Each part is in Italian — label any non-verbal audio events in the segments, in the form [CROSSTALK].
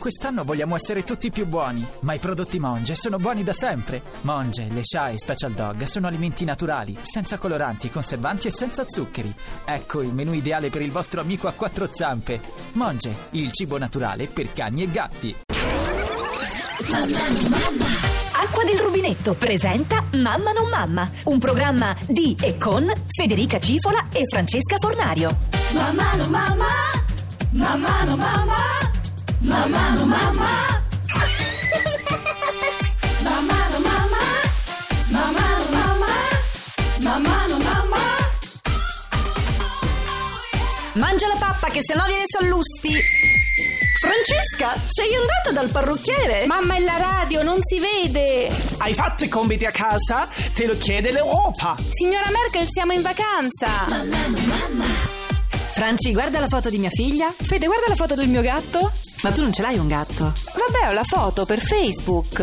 Quest'anno vogliamo essere tutti più buoni, ma i prodotti Monge sono buoni da sempre. Monge, le Sha e Special Dog sono alimenti naturali, senza coloranti, conservanti e senza zuccheri. Ecco il menù ideale per il vostro amico a quattro zampe. Monge, il cibo naturale per cani e gatti. Acqua del rubinetto presenta Mamma non mamma, un programma di e con Federica Cifola e Francesca Fornario. Mamma no mamma, mamma no mamma, mamma no mamma. Mamma no mamma, mamma no mamma, mamma no mamma. Mangia la pappa che sennò viene sallusti. Francesca, sei andata dal parrucchiere? Mamma è la radio, non si vede. Hai fatto i compiti a casa? Te lo chiede l'Europa. Signora Merkel, siamo in vacanza. Franci, guarda la foto di mia figlia. Fede, guarda la foto del mio gatto. Ma tu non ce l'hai un gatto? Vabbè, ho la foto per Facebook.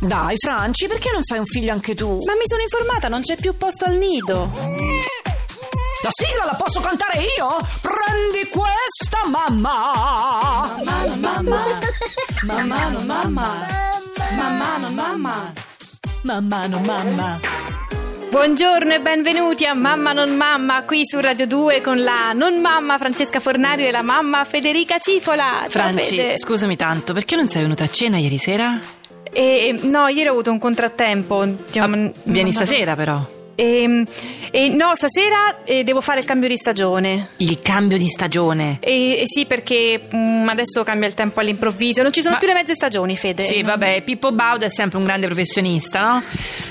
Dai, Franci, perché non fai un figlio anche tu? Ma mi sono informata, non c'è più posto al nido. La sigla la posso cantare io? Prendi questa, mamma! Mamma mamma, mamma no mamma, mamma no mamma. Mamma, no mamma. Buongiorno e benvenuti a Mamma non mamma qui su Radio 2 con la non mamma Francesca Fornario e la mamma Federica Cifola. Ciao Franci, Fede. scusami tanto, perché non sei venuta a cena ieri sera? E, no, ieri ho avuto un contrattempo. Diciamo, Ah, vieni no, no. stasera però. E, e no, stasera eh, devo fare il cambio di stagione. Il cambio di stagione. E, e sì, perché mm, adesso cambia il tempo all'improvviso. Non ci sono Ma- più le mezze stagioni, Fede. Sì, Non- vabbè, Pippo Baudo è sempre un grande professionista, no?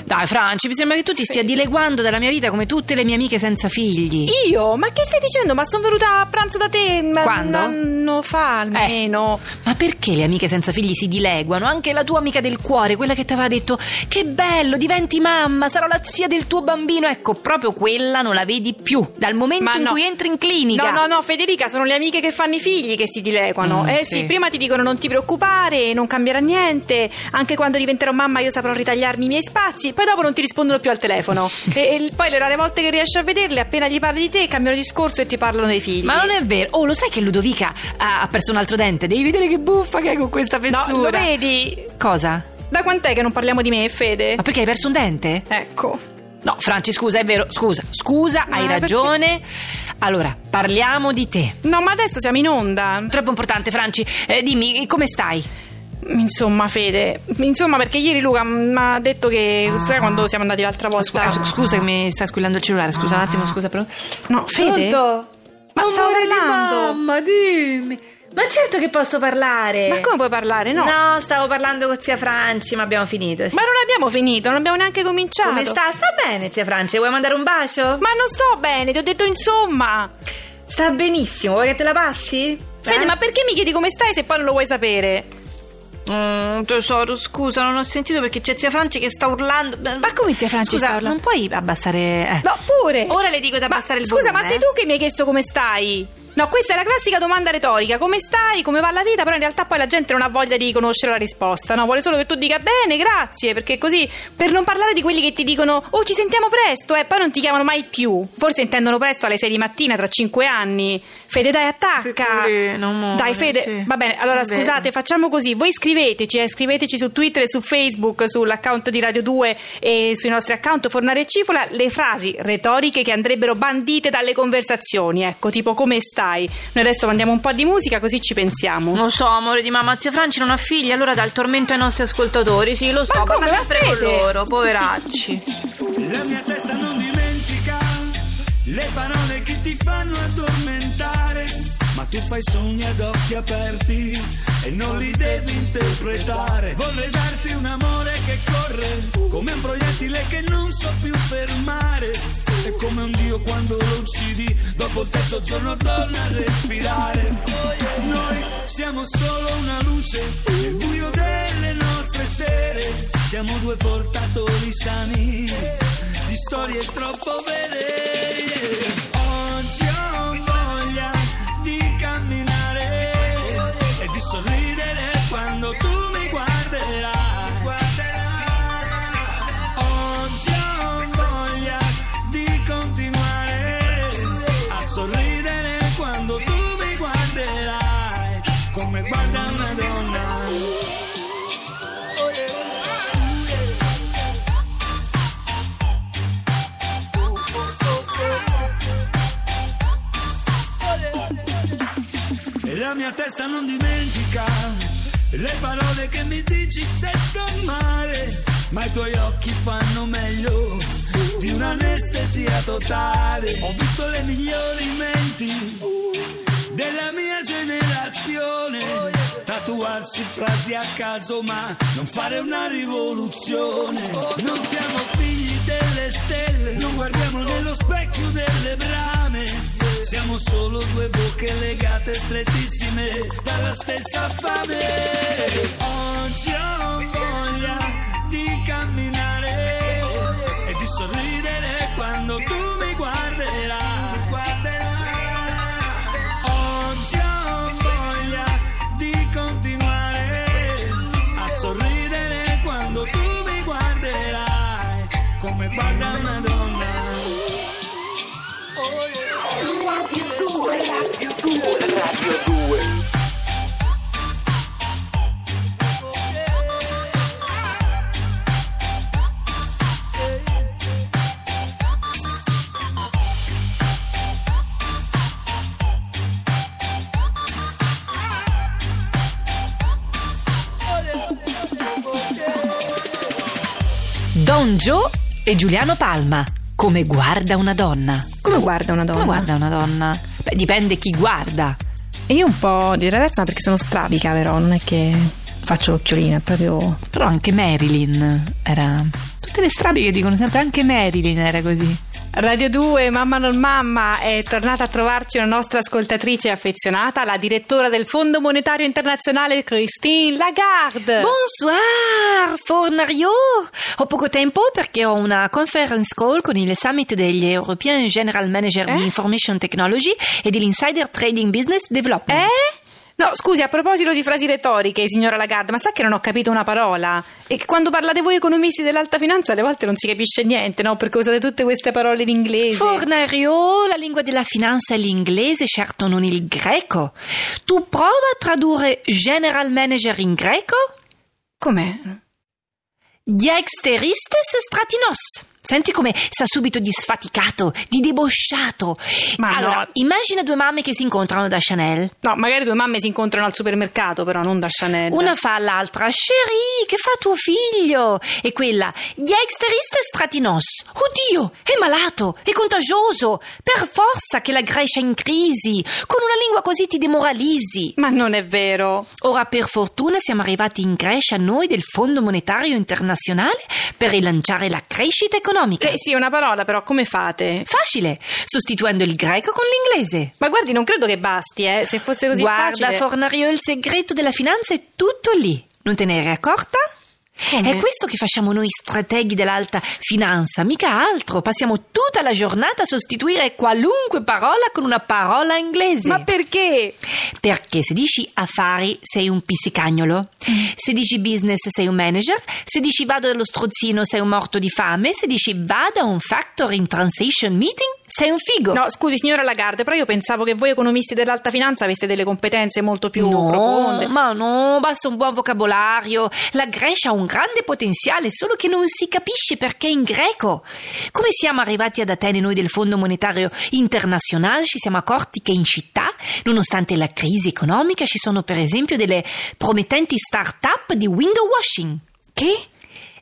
Dai, Franci, mi sembra che tu ti stia dileguando dalla mia vita come tutte le mie amiche senza figli. Io? Ma che stai dicendo? Ma sono venuta a pranzo da te Quando? un anno fa almeno. Ma perché le amiche senza figli si dileguano? Anche la tua amica del cuore, quella che ti aveva detto che bello, diventi mamma, sarò la zia del tuo bambino. Ecco, proprio quella non la vedi più dal momento Ma in no. cui entri in clinica. No, no, no, Federica, sono le amiche che fanno i figli che si dileguano. Mm, eh sì. sì. prima ti dicono non ti preoccupare, non cambierà niente, anche quando diventerò mamma io saprò ritagliarmi i miei spazi, poi dopo non ti rispondono più al telefono. [LAUGHS] e, e poi le rare volte che riesci a vederle, appena gli parli di te, cambiano discorso e ti parlano dei figli. Ma non è vero. Oh, lo sai che Ludovica ha, perso un altro dente? Devi vedere che buffa che è con questa No, fessura. lo vedi? Cosa? Da quant'è che non parliamo di me, Fede? Ma perché hai perso un dente? Ecco. No, Franci, scusa, è vero. Scusa, scusa, Ma hai perché- ragione. Allora, parliamo di te. No, ma adesso siamo in onda. Troppo importante, Franci. Eh, dimmi, come stai? Insomma, Fede. Insomma, perché ieri Luca mi ha detto che. Sai quando siamo andati l'altra volta? Scusa, scusa che mi sta squillando il cellulare. Scusa un attimo, scusa, però. No, Fede. Ma stavo parlando. Mamma, dimmi. Ma certo che posso parlare. Ma come puoi parlare? No. No, stavo parlando con zia Franci, ma abbiamo finito. sì. Ma non abbiamo finito, non abbiamo neanche cominciato. come sta? Sta bene, zia Franci? Vuoi mandare un bacio? Ma non sto bene, ti ho detto insomma. Sta benissimo, vuoi che te la passi? Fede, Eh? ma perché mi chiedi come stai se poi non lo vuoi sapere? Mm, tesoro, scusa, non ho sentito perché c'è zia Franci che sta urlando. Ma come zia Franci Scusa, sta urlando? non puoi abbassare. eh. No, pure. Ora le dico di abbassare il Scusa, volume. ma sei eh. tu che mi hai chiesto come stai? No, questa è la classica domanda retorica. Come stai? Come va la vita? Però in realtà poi la gente non ha voglia di conoscere la risposta, no? Vuole solo che tu dica bene, grazie, perché così per non parlare di quelli che ti dicono "Oh, ci sentiamo presto" e poi non ti chiamano mai più. Forse intendono presto alle 6 di mattina tra 5 anni. Fede, dai, attacca. Pecorino, amore, dai, Fede. sì. Va bene, allora Va bene. scusate, facciamo così. Voi scriveteci, eh, scriveteci su Twitter e su Facebook, sull'account di Radio 2 e sui nostri account Fornare e Cifola le frasi retoriche che andrebbero bandite dalle conversazioni, ecco, tipo come stai? Noi adesso mandiamo un po' di musica così ci pensiamo. Lo so, amore di mamma, zia Franci non ha figli, allora dà il tormento ai nostri ascoltatori. Sì, lo so, Ma parla come, sempre con loro, poveracci. La mia testa le parole che ti fanno addormentare, ma tu fai sogni ad occhi aperti e non li devi interpretare. Vorrei darti un amore che corre come un proiettile che non so più fermare. È come un dio quando lo uccidi, dopo il terzo giorno torna a respirare. Noi siamo solo una luce nel buio delle nostre sere. Siamo due portatori sani di storie troppo vere. Oggi ho voglia di camminare e di sorridere quando tu mi mia testa non dimentica le parole che mi dici se sto male, ma i tuoi occhi fanno meglio di un'anestesia totale. Ho visto le migliori menti della mia generazione tatuarsi frasi a caso ma non fare una rivoluzione non siamo figli delle stelle non guardiamo nello specchio delle brame siamo solo due bocche legate strettissime dalla stessa fame. Oggi ho voglia di camminare e di sorridere quando tu mi guarderai. Oggi ho voglia di continuare a sorridere quando tu mi guarderai. Come guarda una donna. Don Joe e Giuliano Palma. Come guarda una donna. Come guarda una donna? Come guarda una donna? Beh, dipende chi guarda. E io un po' di ragazza perché sono strabica però, non è che faccio l'occhiolino, è proprio... Però anche Marilyn era. Tutte le strabiche dicono sempre anche Marilyn era così. Radio 2, Mamma non Mamma, è tornata a trovarci una nostra ascoltatrice affezionata, la direttora del Fondo Monetario Internazionale Christine Lagarde. Bonsoir, Fornario! Ho poco tempo perché ho una conference call con il summit degli European General Manager di Eh? Information Technology e dell'Insider Trading Business Development. Eh? No, scusi, a proposito di frasi retoriche, signora Lagarde, ma sa che non ho capito una parola? E che quando parlate voi economisti dell'alta finanza alle volte non si capisce niente, no? Perché usate tutte queste parole in inglese. Fornario, la lingua della finanza è l'inglese, certo non il greco. Tu prova a tradurre General Manager in greco? Com'è? Diexteristes stratinos. Senti come sa subito di sfaticato, di debosciato. Ma allora, no. immagina due mamme che si incontrano da Chanel. No, magari due mamme si incontrano al supermercato, però non da Chanel. Una fa all'altra, chérie, che fa tuo figlio? E quella, diexteristes stratinos. Oddio, è malato, è contagioso. Per forza che la Grecia è in crisi. Con una lingua così ti demoralizzi. Ma non è vero. Ora per fortuna siamo arrivati in Grecia noi del Fondo Monetario Internazionale per rilanciare la crescita economica. Eh sì, una parola, però come fate? Facile, sostituendo il greco con l'inglese. Ma guardi, non credo che basti, eh. Se fosse così Guarda, facile. Fornario, il segreto della finanza è tutto lì. Non te ne eri accorta? Come? È questo che facciamo noi strateghi dell'alta finanza, mica altro. Passiamo tutta la giornata a sostituire qualunque parola con una parola inglese. Ma perché? Perché se dici affari sei un pizzicagnolo, se dici business sei un manager, se dici vado allo strozzino sei un morto di fame, se dici vado a un factor in transition meeting sei un figo. No, scusi, signora Lagarde, però io pensavo che voi economisti dell'alta finanza aveste delle competenze molto più No, profonde. ma no, basta un buon vocabolario. La Grecia ha un grande potenziale, solo che non si capisce perché in greco. Come siamo arrivati ad Atene noi del Fondo Monetario Internazionale? Ci siamo accorti che in città, nonostante la crisi economica, ci sono per esempio delle promettenti start-up di window washing. Che?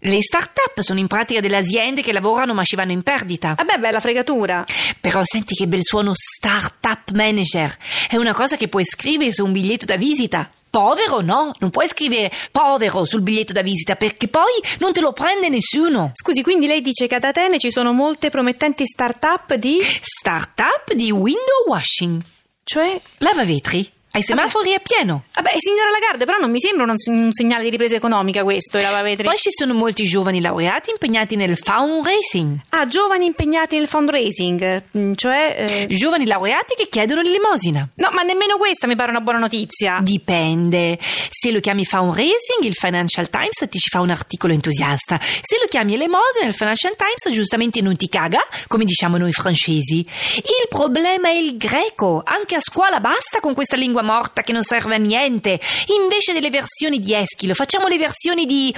Le start-up sono in pratica delle aziende che lavorano ma ci vanno in perdita. Vabbè, bella fregatura. Però senti che bel suono Startup Manager. È una cosa che puoi scrivere su un biglietto da visita. Povero no, non puoi scrivere povero sul biglietto da visita perché poi non te lo prende nessuno. Scusi, quindi lei dice che ad Atene ci sono molte promettenti start-up di... Startup di window washing. Cioè... Lavavetri. Ai semafori è pieno. Vabbè, signora Lagarde, però non mi sembra un, un segnale di ripresa economica questo, il lavavetri. Poi ci sono molti giovani laureati impegnati nel fundraising. Ah, giovani impegnati nel fundraising, mm, cioè... eh, Giovani laureati che chiedono l'elemosina. No, ma nemmeno questa mi pare una buona notizia. Dipende. Se lo chiami fundraising, il Financial Times ti ci fa un articolo entusiasta. Se lo chiami elemosina, il Financial Times giustamente non ti caga, come diciamo noi francesi. Il problema è il greco. Anche a scuola basta con questa lingua morta che non serve a niente. Invece delle versioni di Eschilo, facciamo le versioni di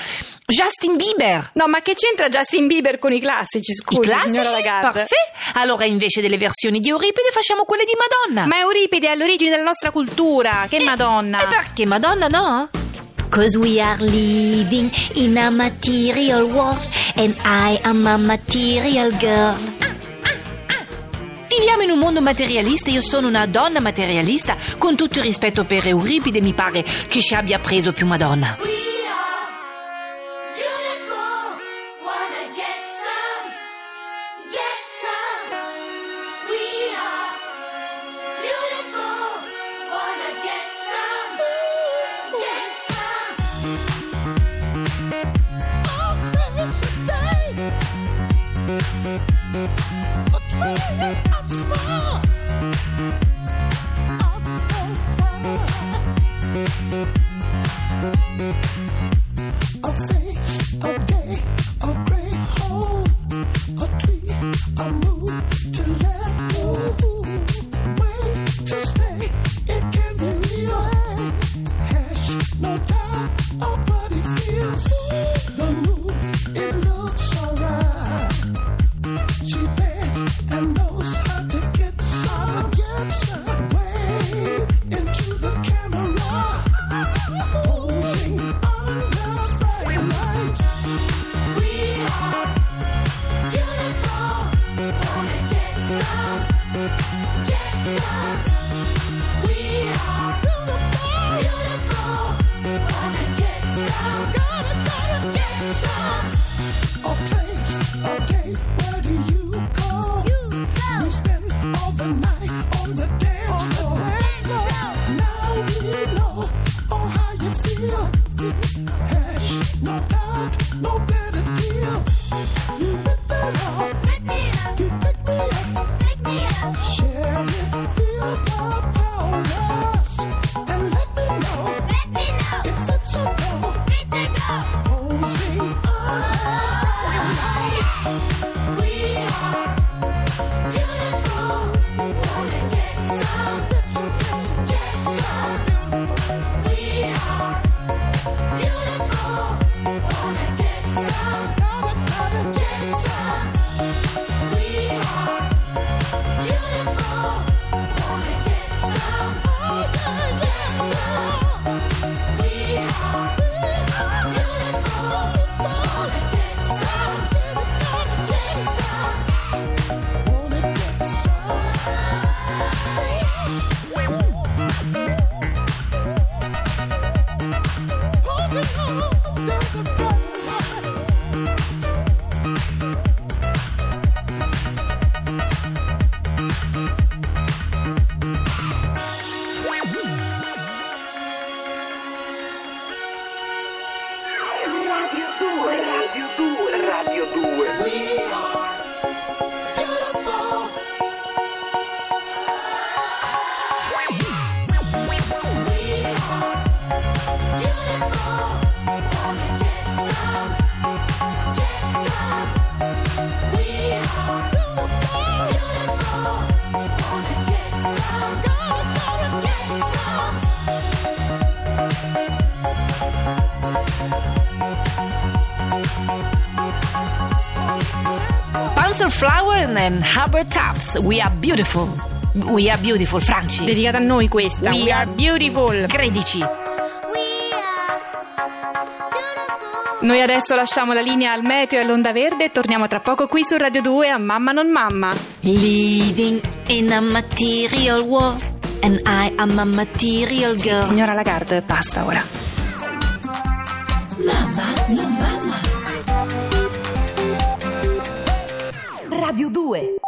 Justin Bieber. No, ma che c'entra Justin Bieber con i classici, I scusi, signora classici? Parfait. Allora invece delle versioni di Euripide facciamo quelle di Madonna. Ma Euripide è all'origine della nostra cultura. Che Madonna. E perché Madonna no? Cause we are living in a material world and I am a material girl. Viviamo in un mondo materialista, io sono una donna materialista, con tutto il rispetto per Euripide mi pare che ci abbia preso più Madonna. We are Get Welcome. Panzerflower and Hubbard Taps. We are beautiful. We are beautiful, Franci. Dedicata a noi questa. We We are are- beautiful. Credici. We are beautiful. Noi adesso lasciamo la linea al meteo e all'onda verde e torniamo tra poco qui su Radio 2 a Mamma non Mamma. Living in a material world and I am a material girl. Signora Lagarde, basta ora. Radio 2